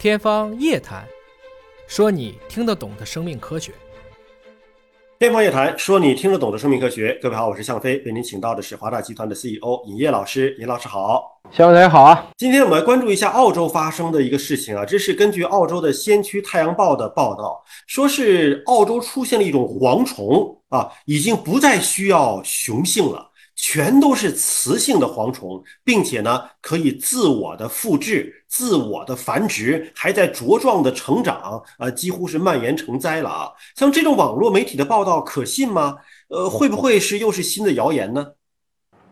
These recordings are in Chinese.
天方夜谭，说你听得懂的生命科学。天方夜谭，说你听得懂的生命科学。各位好，我是向飞，为您请到的是华大集团的 CEO 尹烨老师。尹老师好，向飞大家好啊。今天我们来关注一下澳洲发生的一个事情啊，这是根据澳洲的《先驱太阳报》的报道，说是澳洲出现了一种蝗虫啊，已经不再需要雄性了。全都是雌性的蝗虫，并且呢，可以自我的复制、自我的繁殖，还在茁壮的成长，啊，几乎是蔓延成灾了啊！像这种网络媒体的报道可信吗？呃，会不会是又是新的谣言呢？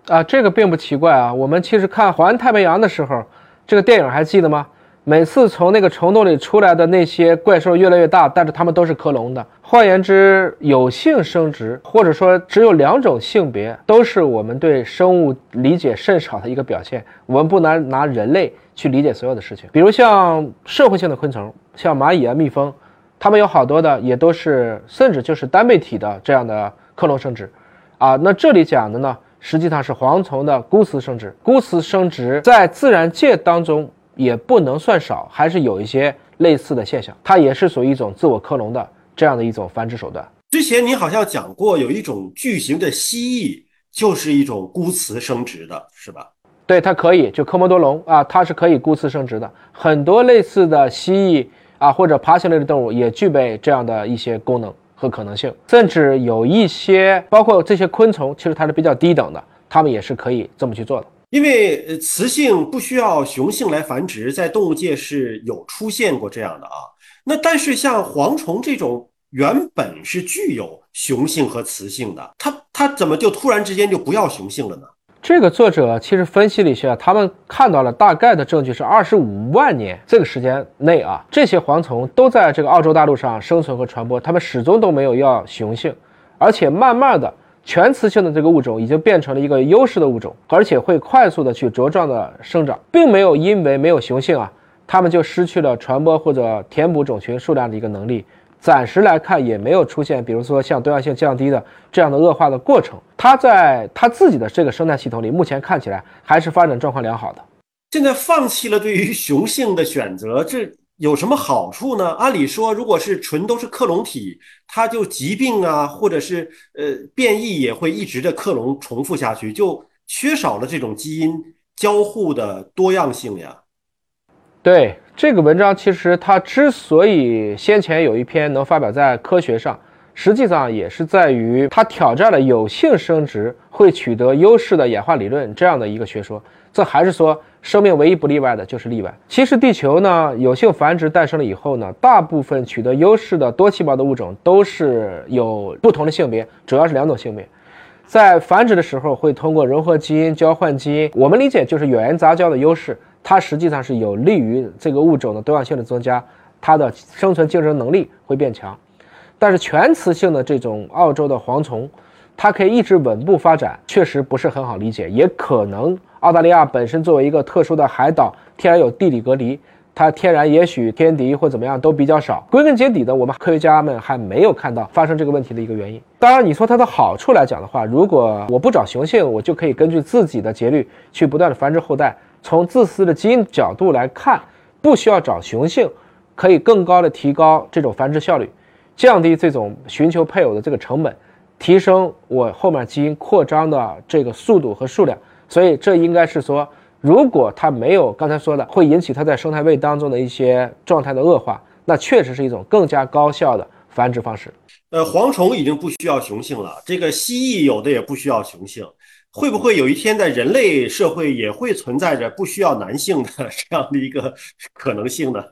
啊，这个并不奇怪啊。我们其实看《环太平洋》的时候，这个电影还记得吗？每次从那个虫洞里出来的那些怪兽越来越大，但是它们都是克隆的。换言之，有性生殖或者说只有两种性别，都是我们对生物理解甚少的一个表现。我们不能拿人类去理解所有的事情。比如像社会性的昆虫，像蚂蚁啊、蜜蜂，它们有好多的也都是甚至就是单倍体的这样的克隆生殖。啊，那这里讲的呢，实际上是蝗虫的孤雌生殖。孤雌生殖在自然界当中。也不能算少，还是有一些类似的现象，它也是属于一种自我克隆的这样的一种繁殖手段。之前你好像讲过，有一种巨型的蜥蜴就是一种孤雌生殖的，是吧？对，它可以，就科莫多龙啊，它是可以孤雌生殖的。很多类似的蜥蜴啊，或者爬行类的动物也具备这样的一些功能和可能性，甚至有一些，包括这些昆虫，其实它是比较低等的，它们也是可以这么去做的。因为，雌性不需要雄性来繁殖，在动物界是有出现过这样的啊。那但是像蝗虫这种原本是具有雄性和雌性的，它它怎么就突然之间就不要雄性了呢？这个作者其实分析了一下，他们看到了大概的证据是二十五万年这个时间内啊，这些蝗虫都在这个澳洲大陆上生存和传播，它们始终都没有要雄性，而且慢慢的。全雌性的这个物种已经变成了一个优势的物种，而且会快速的去茁壮的生长，并没有因为没有雄性啊，它们就失去了传播或者填补种群数量的一个能力。暂时来看也没有出现，比如说像多样性降低的这样的恶化的过程。它在它自己的这个生态系统里，目前看起来还是发展状况良好的。现在放弃了对于雄性的选择，这。有什么好处呢？按理说，如果是纯都是克隆体，它就疾病啊，或者是呃变异也会一直的克隆重复下去，就缺少了这种基因交互的多样性呀。对这个文章，其实它之所以先前有一篇能发表在科学上，实际上也是在于它挑战了有性生殖会取得优势的演化理论这样的一个学说。这还是说。生命唯一不例外的就是例外。其实地球呢，有性繁殖诞生了以后呢，大部分取得优势的多细胞的物种都是有不同的性别，主要是两种性别，在繁殖的时候会通过融合基因、交换基因，我们理解就是远缘杂交的优势，它实际上是有利于这个物种的多样性的增加，它的生存竞争能力会变强。但是全雌性的这种澳洲的蝗虫，它可以一直稳步发展，确实不是很好理解，也可能。澳大利亚本身作为一个特殊的海岛，天然有地理隔离，它天然也许天敌或怎么样都比较少。归根结底的，我们科学家们还没有看到发生这个问题的一个原因。当然，你说它的好处来讲的话，如果我不找雄性，我就可以根据自己的节律去不断的繁殖后代。从自私的基因角度来看，不需要找雄性，可以更高的提高这种繁殖效率，降低这种寻求配偶的这个成本，提升我后面基因扩张的这个速度和数量。所以这应该是说，如果它没有刚才说的会引起它在生态位当中的一些状态的恶化，那确实是一种更加高效的繁殖方式。呃，蝗虫已经不需要雄性了，这个蜥蜴有的也不需要雄性，会不会有一天在人类社会也会存在着不需要男性的这样的一个可能性呢？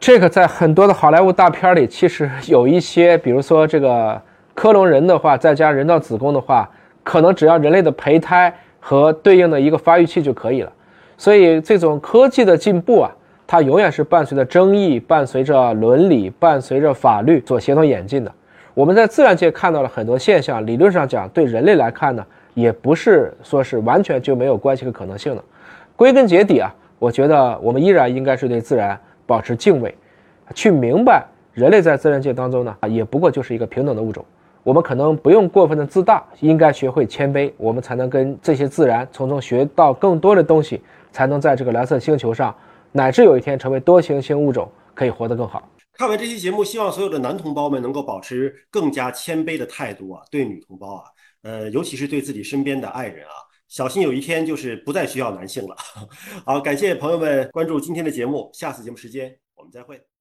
这个在很多的好莱坞大片里，其实有一些，比如说这个克隆人的话，再加人造子宫的话，可能只要人类的胚胎。和对应的一个发育器就可以了，所以这种科技的进步啊，它永远是伴随着争议、伴随着伦理、伴随着法律所协同演进的。我们在自然界看到了很多现象，理论上讲，对人类来看呢，也不是说是完全就没有关系和可能性的。归根结底啊，我觉得我们依然应该是对自然保持敬畏，去明白人类在自然界当中呢，也不过就是一个平等的物种。我们可能不用过分的自大，应该学会谦卑，我们才能跟这些自然从中学到更多的东西，才能在这个蓝色星球上乃至有一天成为多行星物种，可以活得更好。看完这期节目，希望所有的男同胞们能够保持更加谦卑的态度啊，对女同胞啊，呃，尤其是对自己身边的爱人啊，小心有一天就是不再需要男性了。好，感谢朋友们关注今天的节目，下次节目时间我们再会。